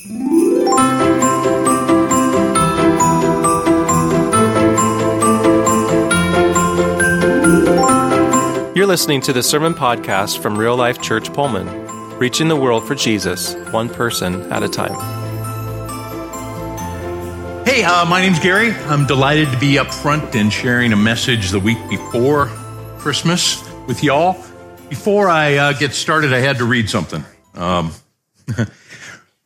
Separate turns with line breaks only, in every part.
You're listening to the Sermon Podcast from Real Life Church Pullman, reaching the world for Jesus, one person at a time.
Hey, uh, my name's Gary. I'm delighted to be up front and sharing a message the week before Christmas with y'all. Before I uh, get started, I had to read something. Um,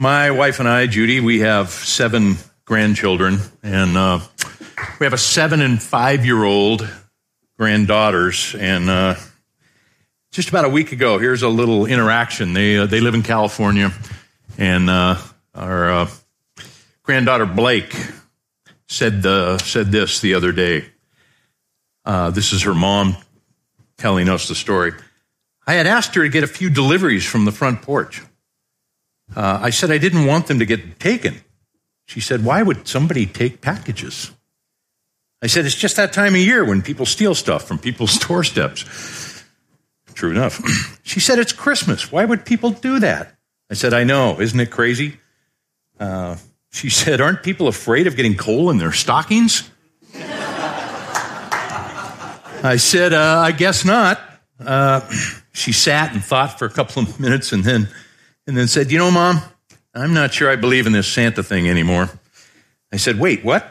my wife and I, Judy, we have seven grandchildren, and uh, we have a seven and five year old granddaughters. And uh, just about a week ago, here's a little interaction. They uh, they live in California, and uh, our uh, granddaughter Blake said uh, said this the other day. This is her mom telling us the story. I had asked her to get a few deliveries from the front porch. I said I didn't want them to get taken. She said, "Why would somebody take packages?" I said, it's just that time of year when people steal stuff from people's doorsteps. True enough. She said, it's Christmas. Why would people do that? I said, I know. Isn't it crazy? Uh, she said, aren't people afraid of getting coal in their stockings? I said, uh, I guess not. Uh, she sat and thought for a couple of minutes and then, and then said, you know, mom, I'm not sure I believe in this Santa thing anymore. I said, wait, what?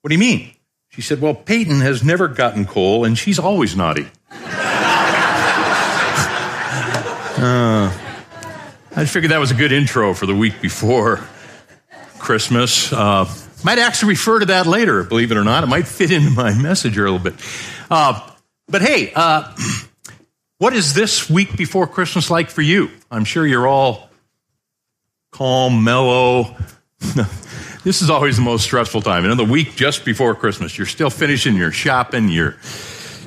What do you mean? She said, Well, Peyton has never gotten coal, and she's always naughty. uh, I figured that was a good intro for the week before Christmas. Uh, might actually refer to that later, believe it or not. It might fit into my message a little bit. Uh, but hey, uh, what is this week before Christmas like for you? I'm sure you're all calm, mellow. This is always the most stressful time. You know, the week just before Christmas, you're still finishing your shopping. You're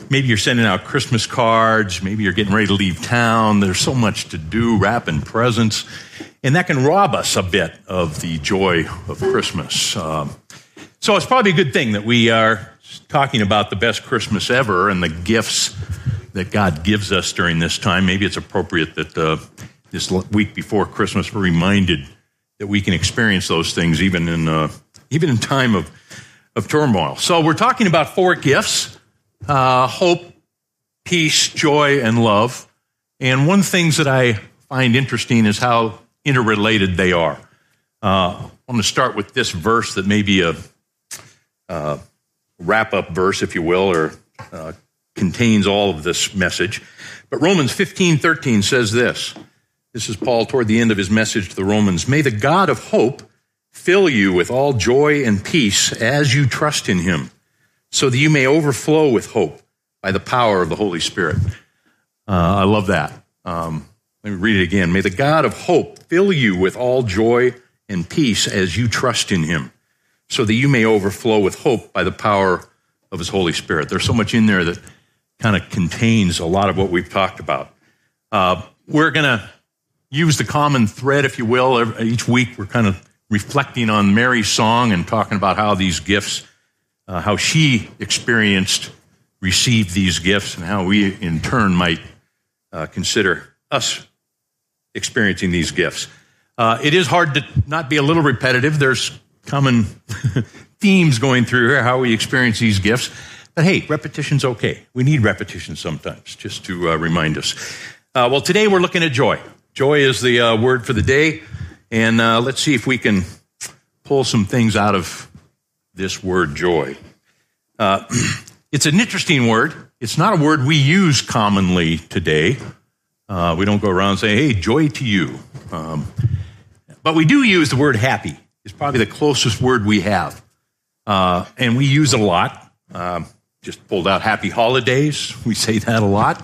maybe you're sending out Christmas cards. Maybe you're getting ready to leave town. There's so much to do, wrapping presents, and that can rob us a bit of the joy of Christmas. Um, so it's probably a good thing that we are talking about the best Christmas ever and the gifts that God gives us during this time. Maybe it's appropriate that uh, this week before Christmas we're reminded that we can experience those things even in uh, even in time of of turmoil. So we're talking about four gifts: uh, hope, peace, joy, and love. And one things that I find interesting is how interrelated they are. Uh, I'm going to start with this verse that may be a uh, wrap up verse, if you will, or uh, contains all of this message. But Romans 15 13 says this. This is Paul toward the end of his message to the Romans. May the God of hope fill you with all joy and peace as you trust in him, so that you may overflow with hope by the power of the Holy Spirit. Uh, I love that. Um, let me read it again. May the God of hope fill you with all joy and peace as you trust in him, so that you may overflow with hope by the power of his Holy Spirit. There's so much in there that kind of contains a lot of what we've talked about. Uh, we're going to use the common thread, if you will. Each week we're kind of reflecting on Mary's song and talking about how these gifts, uh, how she experienced, received these gifts, and how we in turn might uh, consider us experiencing these gifts. Uh, it is hard to not be a little repetitive. There's common themes going through here, how we experience these gifts. Hey, repetition's okay. We need repetition sometimes, just to uh, remind us. Uh, well, today we're looking at joy. Joy is the uh, word for the day. And uh, let's see if we can pull some things out of this word joy. Uh, it's an interesting word. It's not a word we use commonly today. Uh, we don't go around saying, hey, joy to you. Um, but we do use the word happy. It's probably the closest word we have. And we use a lot. Um, just pulled out happy holidays. We say that a lot.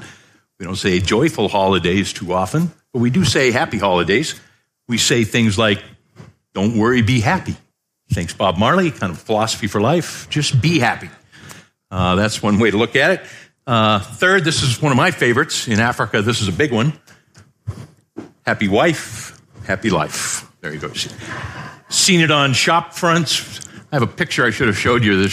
We don't say joyful holidays too often. But we do say happy holidays. We say things like, don't worry, be happy. Thanks, Bob Marley, kind of philosophy for life. Just be happy. Uh, that's one way to look at it. Uh, third, this is one of my favorites. In Africa, this is a big one. Happy wife, happy life. There you go. Seen it on shop fronts. I have a picture I should have showed you. I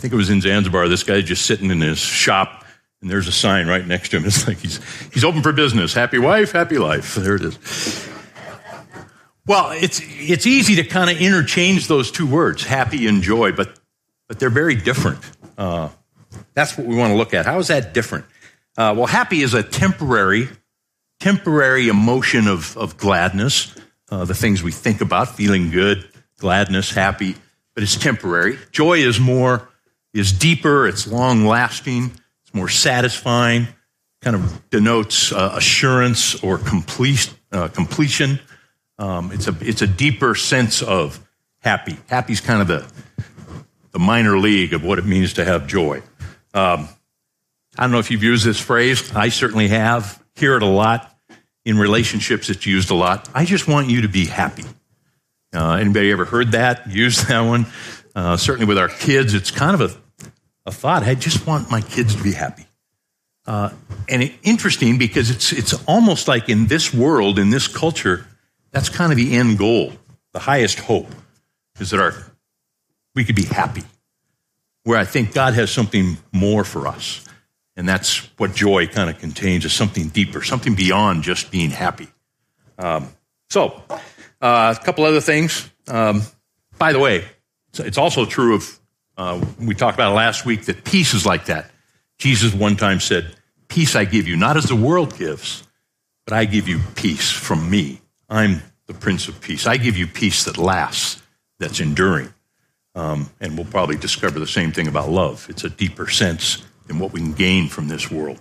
think it was in Zanzibar. This guy just sitting in his shop and there's a sign right next to him. It's like he's, he's open for business. Happy wife, happy life. There it is. Well, it's, it's easy to kind of interchange those two words, happy and joy, but, but they're very different. Uh, that's what we want to look at. How is that different? Uh, well, happy is a temporary, temporary emotion of, of gladness, uh, the things we think about, feeling good, gladness, happy, but it's temporary. Joy is more, is deeper, it's long lasting, it's more satisfying, kind of denotes uh, assurance or complete, uh, completion. Um, it's a it's a deeper sense of happy. Happy's kind of the the minor league of what it means to have joy. Um, I don't know if you've used this phrase. I certainly have. Hear it a lot in relationships. It's used a lot. I just want you to be happy. Uh, anybody ever heard that? Used that one? Uh, certainly with our kids, it's kind of a, a thought. I just want my kids to be happy. Uh, and it, interesting because it's it's almost like in this world, in this culture, that's kind of the end goal. The highest hope is that our, we could be happy. Where I think God has something more for us. And that's what joy kind of contains is something deeper, something beyond just being happy. Um, so, uh, a couple other things. Um, by the way, it's also true of, uh, we talked about last week that peace is like that. Jesus one time said, Peace I give you, not as the world gives, but I give you peace from me. I'm the Prince of Peace. I give you peace that lasts, that's enduring. Um, and we'll probably discover the same thing about love. It's a deeper sense than what we can gain from this world.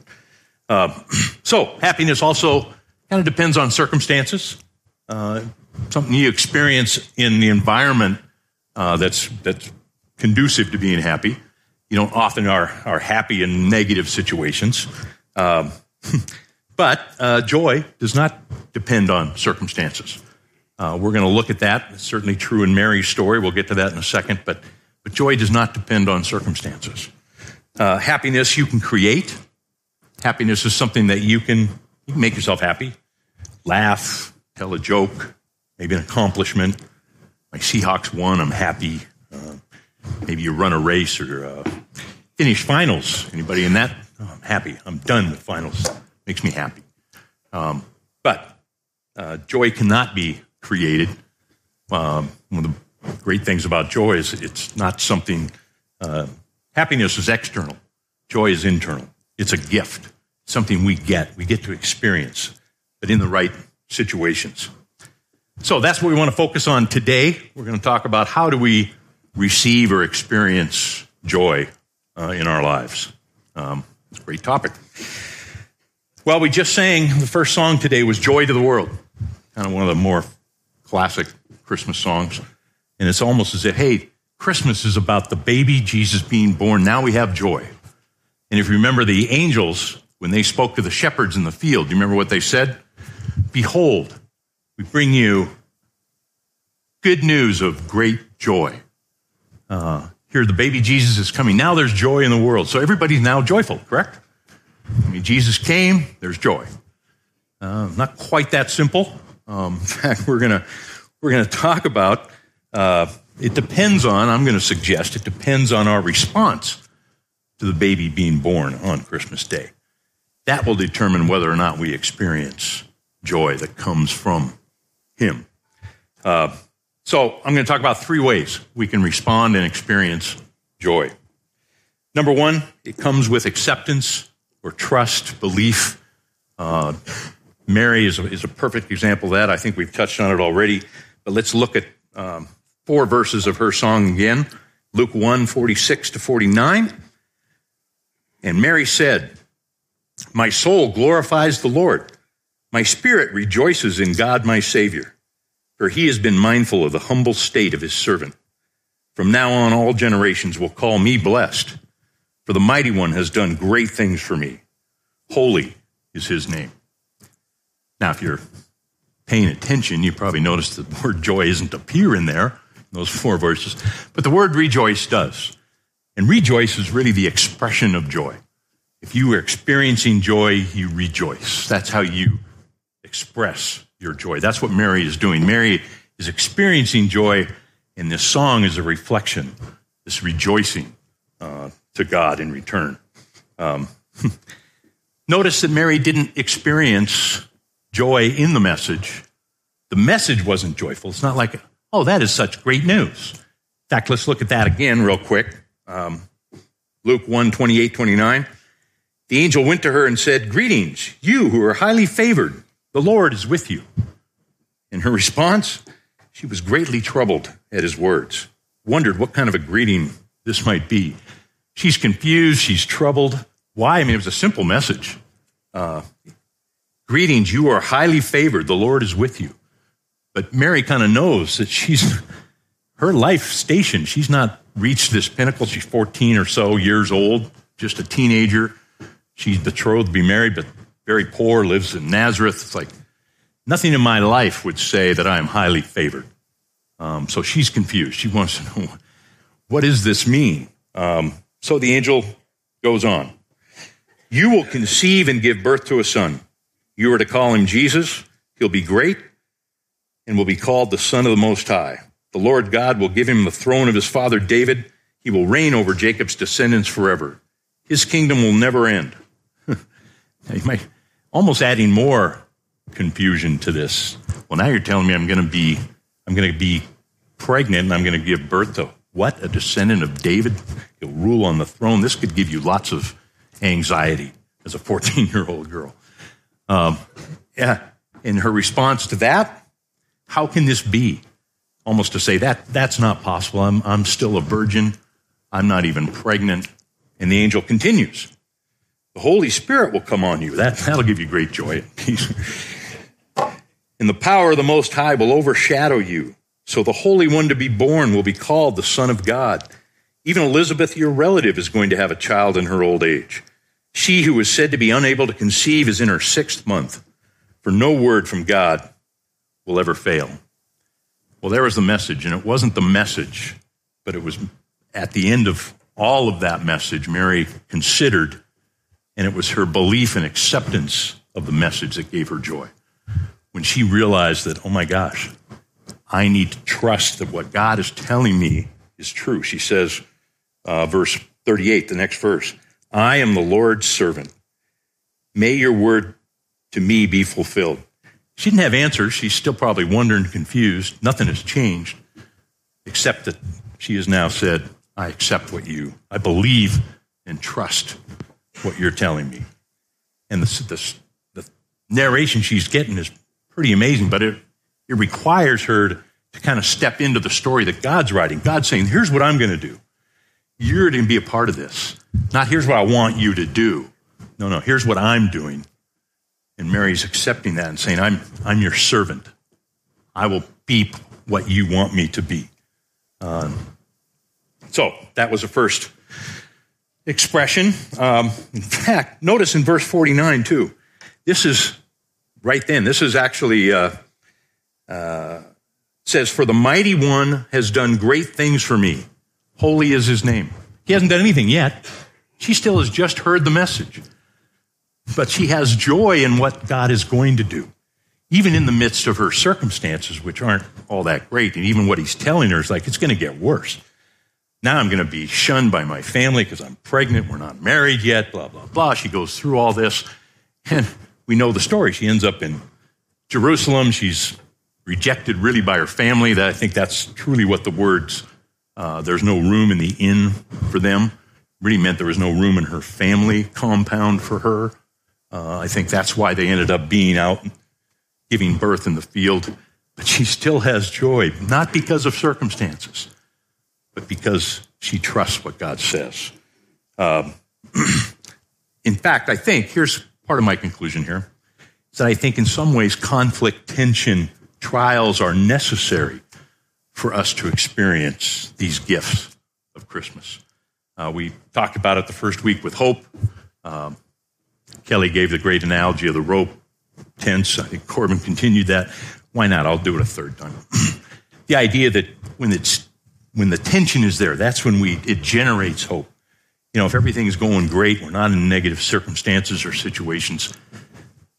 Uh, so, happiness also kind of depends on circumstances. Uh, something you experience in the environment uh, that's that's conducive to being happy. You don't often are are happy in negative situations. Um, But uh, joy does not depend on circumstances. Uh, we're going to look at that. It's certainly true in Mary's story. We'll get to that in a second. But, but joy does not depend on circumstances. Uh, happiness you can create. Happiness is something that you can, you can make yourself happy. Laugh, tell a joke, maybe an accomplishment. My Seahawks won, I'm happy. Uh, maybe you run a race or uh, finish finals. Anybody in that? Oh, I'm happy. I'm done with finals makes me happy. Um, but uh, joy cannot be created. Um, one of the great things about joy is it's not something, uh, happiness is external, joy is internal. It's a gift, something we get, we get to experience, but in the right situations. So that's what we want to focus on today. We're going to talk about how do we receive or experience joy uh, in our lives. Um, it's a great topic. Well, we just sang the first song today was Joy to the World, kind of one of the more classic Christmas songs. And it's almost as if, hey, Christmas is about the baby Jesus being born. Now we have joy. And if you remember the angels, when they spoke to the shepherds in the field, do you remember what they said? Behold, we bring you good news of great joy. Uh, here, the baby Jesus is coming. Now there's joy in the world. So everybody's now joyful, correct? I mean, Jesus came, there's joy. Uh, not quite that simple. Um, in fact, we're going to we're going to talk about uh, it depends on, I'm going to suggest, it depends on our response to the baby being born on Christmas Day. That will determine whether or not we experience joy that comes from Him. Uh, so I'm going to talk about three ways we can respond and experience joy. Number one, it comes with acceptance or trust, belief. Uh, Mary is a, is a perfect example of that. I think we've touched on it already. But let's look at um, four verses of her song again Luke 1 46 to 49. And Mary said, My soul glorifies the Lord. My spirit rejoices in God my Savior, for he has been mindful of the humble state of his servant. From now on, all generations will call me blessed. For the mighty one has done great things for me. Holy is his name. Now, if you're paying attention, you probably noticed that the word joy isn't appear in there, in those four verses, but the word rejoice does. And rejoice is really the expression of joy. If you are experiencing joy, you rejoice. That's how you express your joy. That's what Mary is doing. Mary is experiencing joy, and this song is a reflection, this rejoicing uh, to God in return. Um, notice that Mary didn't experience joy in the message the message wasn't joyful. It's not like, oh, that is such great news. In fact, let's look at that again real quick. Um, Luke 1 28, 29. The angel went to her and said, Greetings, you who are highly favored. The Lord is with you. In her response, she was greatly troubled at his words, wondered what kind of a greeting this might be. She's confused, she's troubled. Why? I mean, it was a simple message. Uh, Greetings, you are highly favored. The Lord is with you. But Mary kind of knows that she's her life station. She's not reached this pinnacle. She's 14 or so years old, just a teenager. She's betrothed to be married, but very poor, lives in Nazareth. It's like nothing in my life would say that I am highly favored. Um, so she's confused. She wants to know what does this mean? Um, so the angel goes on. You will conceive and give birth to a son. You are to call him Jesus. He'll be great and will be called the Son of the Most High. The Lord God will give him the throne of his father David. He will reign over Jacob's descendants forever. His kingdom will never end. you might almost adding more confusion to this. Well, now you're telling me I'm going to be I'm going to be pregnant and I'm going to give birth to what? A descendant of David? He'll rule on the throne. This could give you lots of anxiety as a 14 year old girl. Um, yeah. In her response to that, how can this be? Almost to say that that's not possible. I'm, I'm still a virgin. I'm not even pregnant. And the angel continues. The Holy Spirit will come on you. That, that'll give you great joy and peace. and the power of the Most High will overshadow you. So the Holy One to be born will be called the Son of God. Even Elizabeth, your relative, is going to have a child in her old age. She who was said to be unable to conceive is in her sixth month, for no word from God will ever fail. Well, there was the message, and it wasn't the message, but it was at the end of all of that message, Mary considered and it was her belief and acceptance of the message that gave her joy. When she realized that, oh my gosh, I need to trust that what God is telling me is true. She says, uh, verse 38, the next verse, I am the Lord's servant. May your word to me be fulfilled. She didn't have answers. She's still probably wondering, confused. Nothing has changed, except that she has now said, I accept what you, I believe and trust what you're telling me. And the, the, the narration she's getting is pretty amazing, but it, it requires her to, to kind of step into the story that God's writing. God's saying, here's what I'm going to do. You're going to be a part of this. Not here's what I want you to do. No, no, here's what I'm doing. And Mary's accepting that and saying, I'm, I'm your servant. I will be what you want me to be. Um, so that was the first expression. Um, in fact, notice in verse 49 too. This is right then. This is actually uh, uh, says, "For the mighty one has done great things for me. Holy is his name." He hasn't done anything yet. She still has just heard the message, but she has joy in what God is going to do, even in the midst of her circumstances, which aren't all that great. And even what He's telling her is like it's going to get worse. Now I'm going to be shunned by my family because I'm pregnant. We're not married yet, blah, blah, blah. She goes through all this. And we know the story. She ends up in Jerusalem. She's rejected really by her family. That I think that's truly what the words, uh, there's no room in the inn for them, really meant there was no room in her family compound for her. Uh, I think that's why they ended up being out giving birth in the field. But she still has joy, not because of circumstances but because she trusts what God says. Um, in fact, I think, here's part of my conclusion here, is that I think in some ways conflict, tension, trials are necessary for us to experience these gifts of Christmas. Uh, we talked about it the first week with hope. Um, Kelly gave the great analogy of the rope tense. I think Corbin continued that. Why not? I'll do it a third time. the idea that when it's when the tension is there, that's when we it generates hope. You know, if everything is going great, we're not in negative circumstances or situations,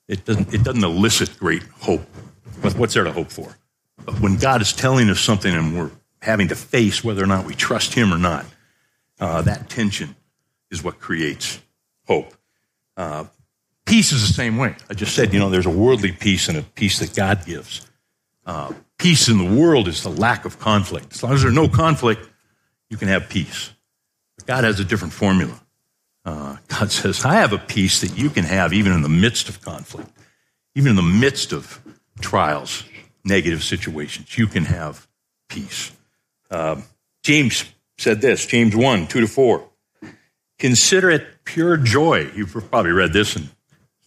it doesn't it doesn't elicit great hope. But what's there to hope for? But when God is telling us something and we're having to face whether or not we trust Him or not, uh, that tension is what creates hope. Uh, peace is the same way. I just said, you know, there's a worldly peace and a peace that God gives. Uh, peace in the world is the lack of conflict. As long as there's no conflict, you can have peace. But God has a different formula. Uh, God says, I have a peace that you can have even in the midst of conflict, even in the midst of trials, negative situations. You can have peace. Uh, James said this James 1 2 to 4. Consider it pure joy. You've probably read this and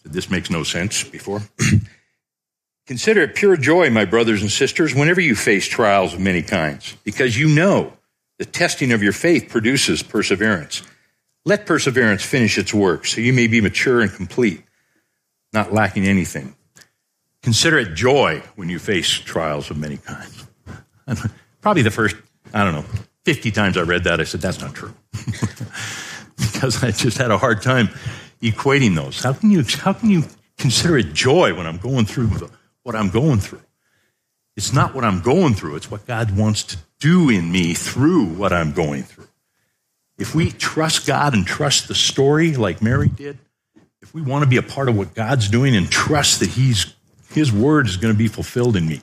said this makes no sense before. Consider it pure joy, my brothers and sisters, whenever you face trials of many kinds, because you know the testing of your faith produces perseverance. Let perseverance finish its work so you may be mature and complete, not lacking anything. Consider it joy when you face trials of many kinds. Probably the first, I don't know, 50 times I read that, I said, that's not true. because I just had a hard time equating those. How can you, how can you consider it joy when I'm going through what I'm going through? It's not what I'm going through, it's what God wants to do in me through what I'm going through. If we trust God and trust the story like Mary did, if we want to be a part of what God's doing and trust that He's His word is going to be fulfilled in me,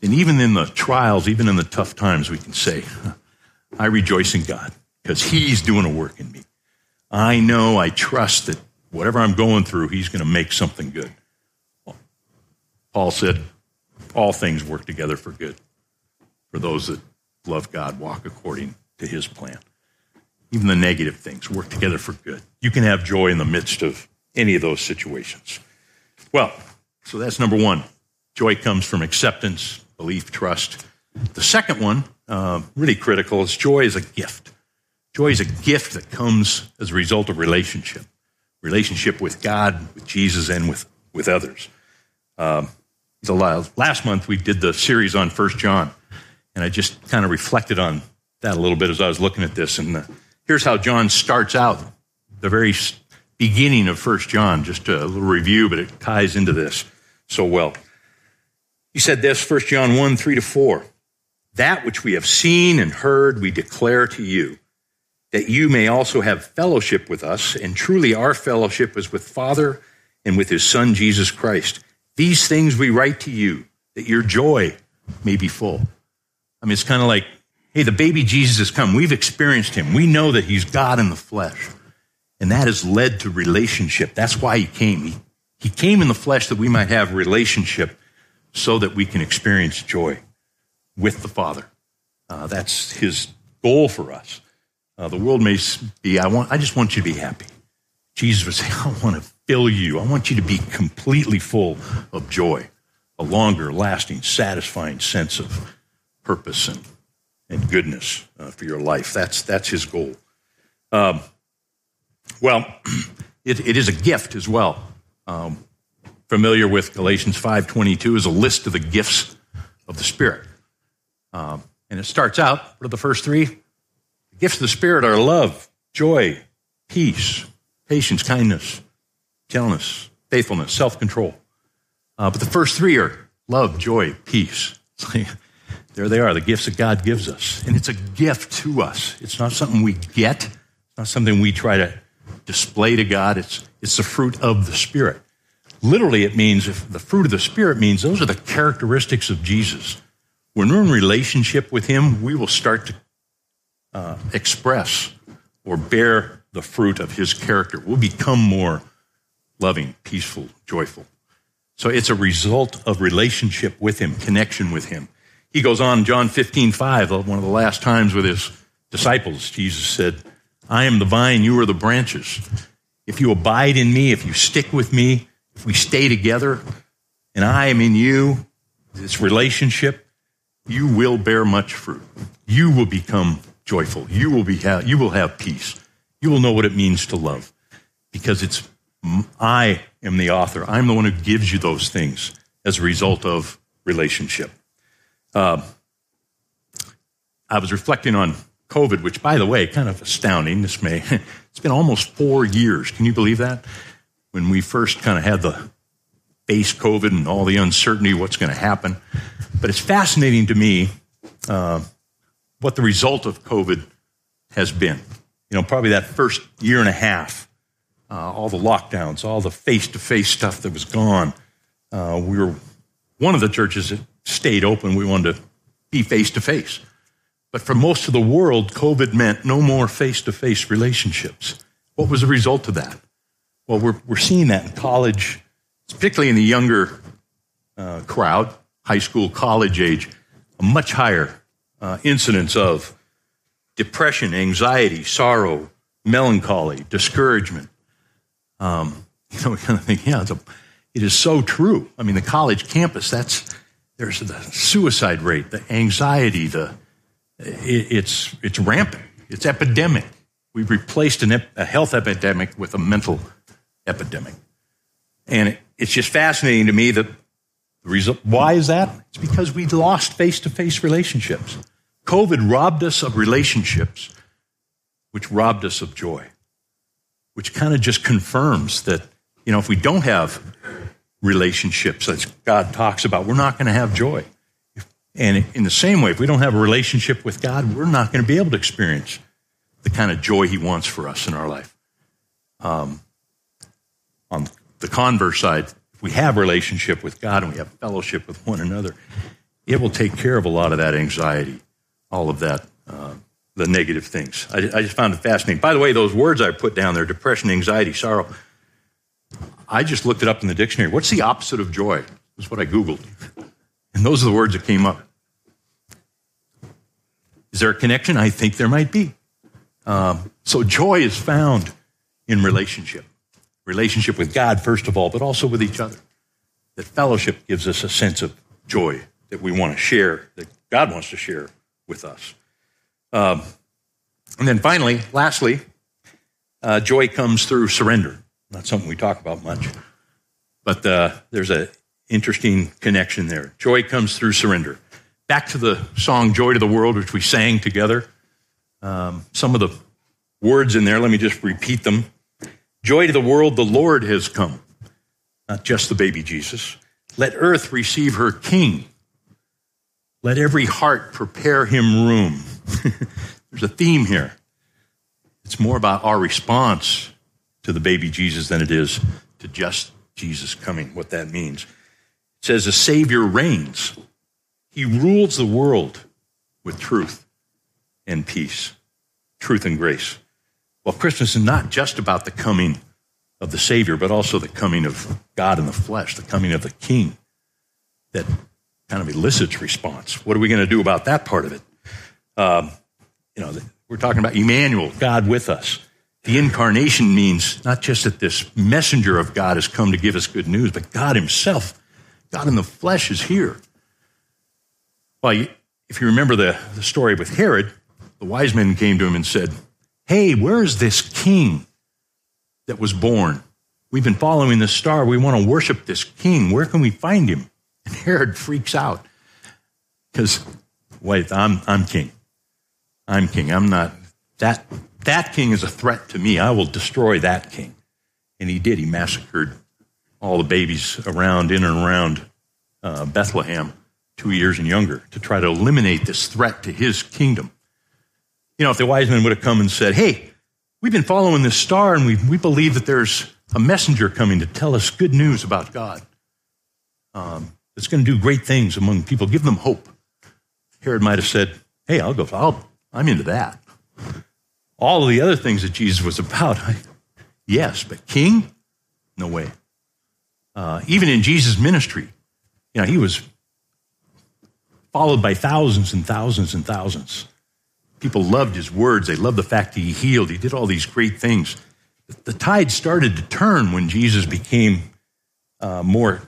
then even in the trials, even in the tough times, we can say, I rejoice in God because He's doing a work in me. I know, I trust that whatever I'm going through, He's going to make something good. Paul said, All things work together for good for those that love God, walk according to His plan. Even the negative things work together for good. You can have joy in the midst of any of those situations. Well, so that's number one. Joy comes from acceptance, belief, trust. The second one, uh, really critical, is joy is a gift. Joy is a gift that comes as a result of relationship, relationship with God, with Jesus, and with, with others. Um, the last month we did the series on First John, and I just kind of reflected on that a little bit as I was looking at this. And uh, here's how John starts out, the very beginning of First John. Just a little review, but it ties into this so well. He said this, First John 1, 3 to 4. That which we have seen and heard, we declare to you that you may also have fellowship with us. And truly, our fellowship is with Father and with his Son, Jesus Christ. These things we write to you that your joy may be full. I mean, it's kind of like, hey, the baby Jesus has come. We've experienced him. We know that he's God in the flesh. And that has led to relationship. That's why he came. He, he came in the flesh that we might have relationship so that we can experience joy with the Father. Uh, that's his goal for us. Uh, the world may be, I, want, I just want you to be happy. Jesus would say, I want to fill you. I want you to be completely full of joy, a longer, lasting, satisfying sense of purpose and, and goodness uh, for your life. That's, that's his goal. Um, well, it, it is a gift as well. Um, familiar with Galatians 5.22 is a list of the gifts of the Spirit. Um, and it starts out, what are the first three? gifts of the Spirit are love, joy, peace, patience, kindness, gentleness, faithfulness, self control. Uh, but the first three are love, joy, peace. there they are, the gifts that God gives us. And it's a gift to us. It's not something we get, it's not something we try to display to God. It's, it's the fruit of the Spirit. Literally, it means if the fruit of the Spirit means those are the characteristics of Jesus. When we're in relationship with Him, we will start to uh, express or bear the fruit of his character. We'll become more loving, peaceful, joyful. So it's a result of relationship with him, connection with him. He goes on, John 15, 5, uh, one of the last times with his disciples, Jesus said, I am the vine, you are the branches. If you abide in me, if you stick with me, if we stay together, and I am in you, this relationship, you will bear much fruit. You will become joyful. You will be ha- you will have peace. You will know what it means to love because it's I am the author. I'm the one who gives you those things as a result of relationship. Uh, I was reflecting on COVID, which, by the way, kind of astounding. This may it's been almost four years. Can you believe that? When we first kind of had the base COVID and all the uncertainty, what's going to happen. But it's fascinating to me. Uh, what the result of COVID has been. You know, probably that first year and a half, uh, all the lockdowns, all the face to face stuff that was gone. Uh, we were one of the churches that stayed open, we wanted to be face to face. But for most of the world, COVID meant no more face to face relationships. What was the result of that? Well, we're, we're seeing that in college, particularly in the younger uh, crowd, high school, college age, a much higher uh, incidence of depression, anxiety, sorrow, melancholy, discouragement. Um, you know, we kind of think, yeah, a, it is so true. I mean, the college campus, that's, there's the suicide rate, the anxiety, the, it, it's, it's rampant. It's epidemic. We've replaced an, a health epidemic with a mental epidemic. And it, it's just fascinating to me that the result, why is that? It's because we lost face to face relationships. COVID robbed us of relationships, which robbed us of joy, which kind of just confirms that, you know, if we don't have relationships that God talks about, we're not going to have joy. And in the same way, if we don't have a relationship with God, we're not going to be able to experience the kind of joy He wants for us in our life. Um, on the converse side, if we have relationship with God and we have fellowship with one another, it will take care of a lot of that anxiety, all of that, uh, the negative things. I, I just found it fascinating. By the way, those words I put down there depression, anxiety, sorrow I just looked it up in the dictionary. What's the opposite of joy? Is what I Googled. And those are the words that came up. Is there a connection? I think there might be. Um, so joy is found in relationship. Relationship with God, first of all, but also with each other. That fellowship gives us a sense of joy that we want to share, that God wants to share with us. Um, and then finally, lastly, uh, joy comes through surrender. Not something we talk about much, but uh, there's an interesting connection there. Joy comes through surrender. Back to the song Joy to the World, which we sang together. Um, some of the words in there, let me just repeat them. Joy to the world, the Lord has come, not just the baby Jesus. Let earth receive her king. Let every heart prepare him room. There's a theme here. It's more about our response to the baby Jesus than it is to just Jesus coming, what that means. It says, a Savior reigns. He rules the world with truth and peace, truth and grace. Well, Christmas is not just about the coming of the Savior, but also the coming of God in the flesh, the coming of the King that kind of elicits response. What are we going to do about that part of it? Um, you know, we're talking about Emmanuel, God with us. The incarnation means not just that this messenger of God has come to give us good news, but God Himself, God in the flesh, is here. Well, if you remember the, the story with Herod, the wise men came to him and said, Hey, where is this king that was born? We've been following this star. We want to worship this king. Where can we find him? And Herod freaks out because, wait, I'm, I'm king. I'm king. I'm not that that king is a threat to me. I will destroy that king. And he did. He massacred all the babies around, in and around uh, Bethlehem, two years and younger, to try to eliminate this threat to his kingdom. You know, if the wise men would have come and said, Hey, we've been following this star and we, we believe that there's a messenger coming to tell us good news about God. Um, that's going to do great things among people. Give them hope. Herod might have said, Hey, I'll go, I'll, I'm into that all of the other things that Jesus was about, yes, but king, no way. Uh, even in Jesus' ministry, you know, he was followed by thousands and thousands and thousands. People loved his words. They loved the fact that he healed. He did all these great things. The tide started to turn when Jesus became uh, more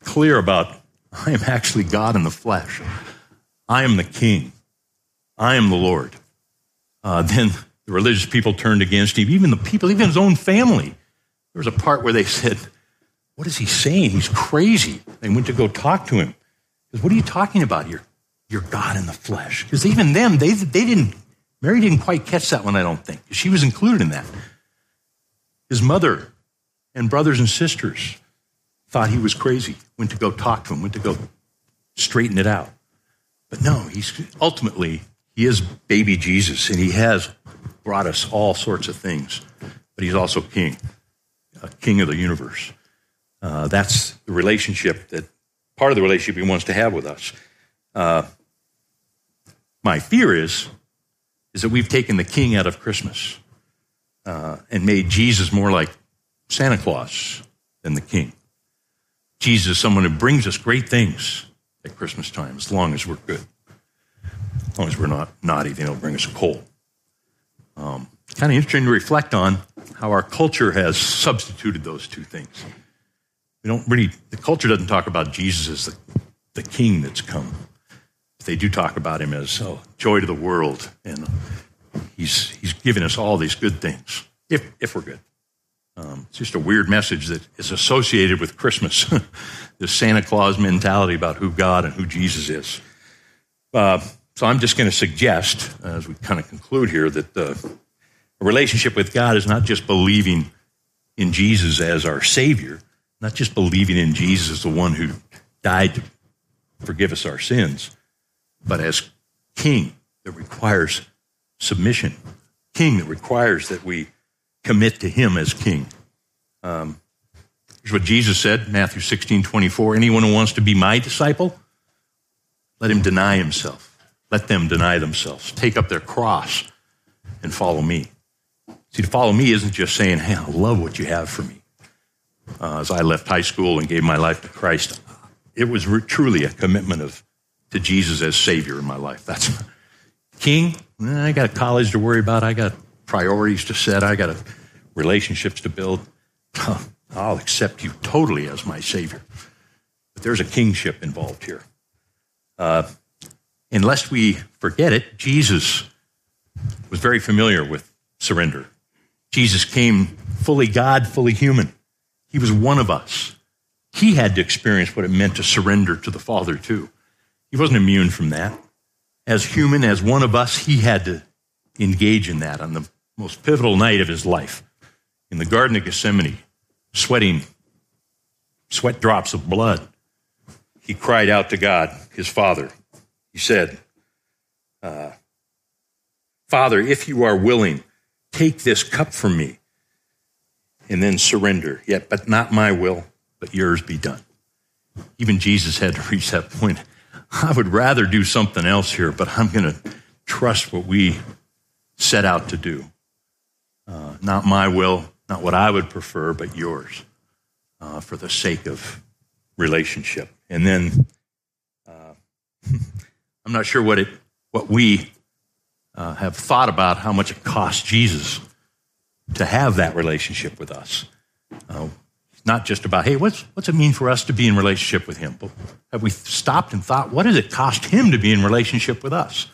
clear about I am actually God in the flesh. I am the king. I am the Lord uh, then the religious people turned against him, even the people, even his own family. There was a part where they said, What is he saying? He's crazy. They went to go talk to him. Because what are you talking about here? You're God in the flesh. Because even them, they, they didn't, Mary didn't quite catch that one, I don't think. She was included in that. His mother and brothers and sisters thought he was crazy, went to go talk to him, went to go straighten it out. But no, he's ultimately he is baby Jesus, and he has brought us all sorts of things, but he's also king, a king of the universe. Uh, that's the relationship that part of the relationship He wants to have with us. Uh, my fear is, is that we've taken the King out of Christmas uh, and made Jesus more like Santa Claus than the King. Jesus is someone who brings us great things at Christmas time, as long as we're good. As long as we're not naughty, then he'll bring us a coal. Um, kind of interesting to reflect on how our culture has substituted those two things. We don't really, the culture doesn't talk about Jesus as the, the king that's come. They do talk about him as oh, joy to the world, and he's, he's given us all these good things, if, if we're good. Um, it's just a weird message that is associated with Christmas, this Santa Claus mentality about who God and who Jesus is. Uh, so I'm just going to suggest, as we kind of conclude here, that uh, a relationship with God is not just believing in Jesus as our Savior, not just believing in Jesus as the one who died to forgive us our sins, but as King that requires submission, King that requires that we commit to him as king. Um, here's what Jesus said, Matthew 16, 24. Anyone who wants to be my disciple, let him deny himself. Let them deny themselves. Take up their cross and follow me. See, to follow me isn't just saying, hey, I love what you have for me. Uh, as I left high school and gave my life to Christ, it was re- truly a commitment of to Jesus as Savior in my life. That's King. I got college to worry about. I got priorities to set. I got relationships to build. I'll accept you totally as my Savior. But there's a kingship involved here. Uh, and lest we forget it, Jesus was very familiar with surrender. Jesus came fully God, fully human. He was one of us. He had to experience what it meant to surrender to the Father, too. He wasn't immune from that. As human, as one of us, he had to engage in that on the most pivotal night of his life in the Garden of Gethsemane, sweating sweat drops of blood. He cried out to God, his Father. He said, uh, Father, if you are willing, take this cup from me and then surrender. Yet, but not my will, but yours be done. Even Jesus had to reach that point. I would rather do something else here, but I'm going to trust what we set out to do. Uh, not my will, not what I would prefer, but yours uh, for the sake of relationship. And then uh, I'm not sure what it, what we uh, have thought about how much it cost Jesus to have that relationship with us. Uh, not just about, hey, what's, what's it mean for us to be in relationship with him? But have we stopped and thought, what does it cost him to be in relationship with us?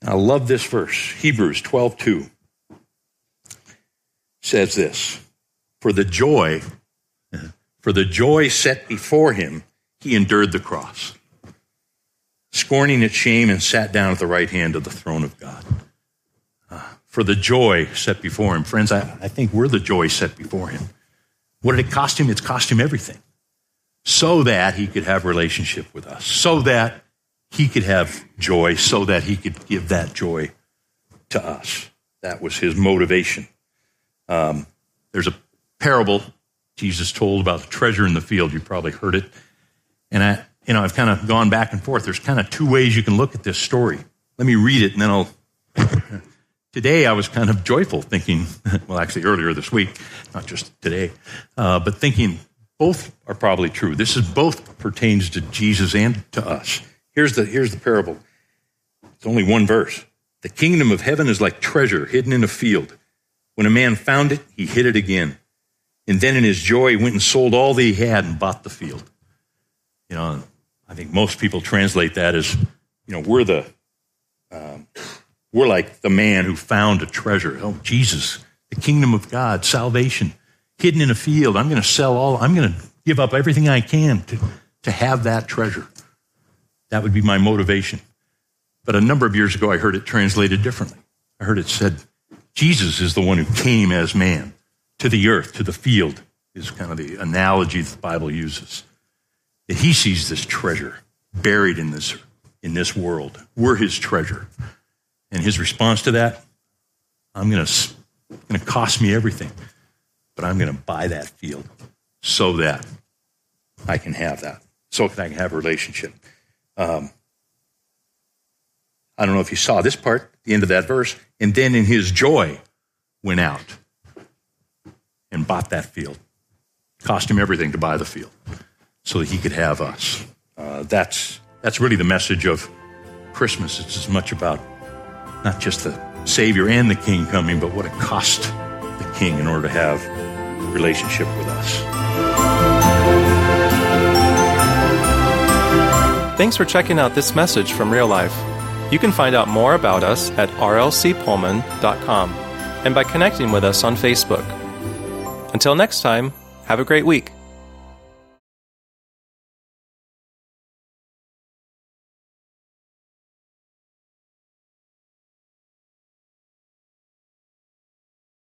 And I love this verse, Hebrews 12, 2 says this For the joy, for the joy set before him, he endured the cross, scorning its shame, and sat down at the right hand of the throne of God. Uh, for the joy set before him. Friends, I, I think we're the joy set before him. What did it cost him? It's cost him everything. So that he could have relationship with us. So that he could have joy. So that he could give that joy to us. That was his motivation. Um, there's a parable Jesus told about the treasure in the field. You probably heard it. And I, you know, I've kind of gone back and forth. There's kind of two ways you can look at this story. Let me read it and then I'll. today I was kind of joyful thinking, well, actually earlier this week, not just today, uh, but thinking both are probably true. This is both pertains to Jesus and to us. Here's the, here's the parable. It's only one verse. The kingdom of heaven is like treasure hidden in a field when a man found it, he hid it again. And then in his joy, he went and sold all that he had and bought the field. You know, I think most people translate that as, you know, we're the, um, we're like the man who found a treasure. Oh, Jesus, the kingdom of God, salvation, hidden in a field. I'm going to sell all, I'm going to give up everything I can to, to have that treasure. That would be my motivation. But a number of years ago, I heard it translated differently. I heard it said, Jesus is the one who came as man to the earth, to the field, is kind of the analogy the Bible uses. He sees this treasure buried in this, in this world. We're his treasure. And his response to that, I'm going to, going to cost me everything, but I'm going to buy that field so that I can have that. so that I can have a relationship. Um, I don't know if you saw this part, the end of that verse. And then in his joy, went out and bought that field. Cost him everything to buy the field so that he could have us. Uh, that's, that's really the message of Christmas. It's as much about not just the Savior and the King coming, but what it cost the King in order to have a relationship with us.
Thanks for checking out this message from Real Life. You can find out more about us at rlcpullman.com and by connecting with us on Facebook. Until next time, have a great week.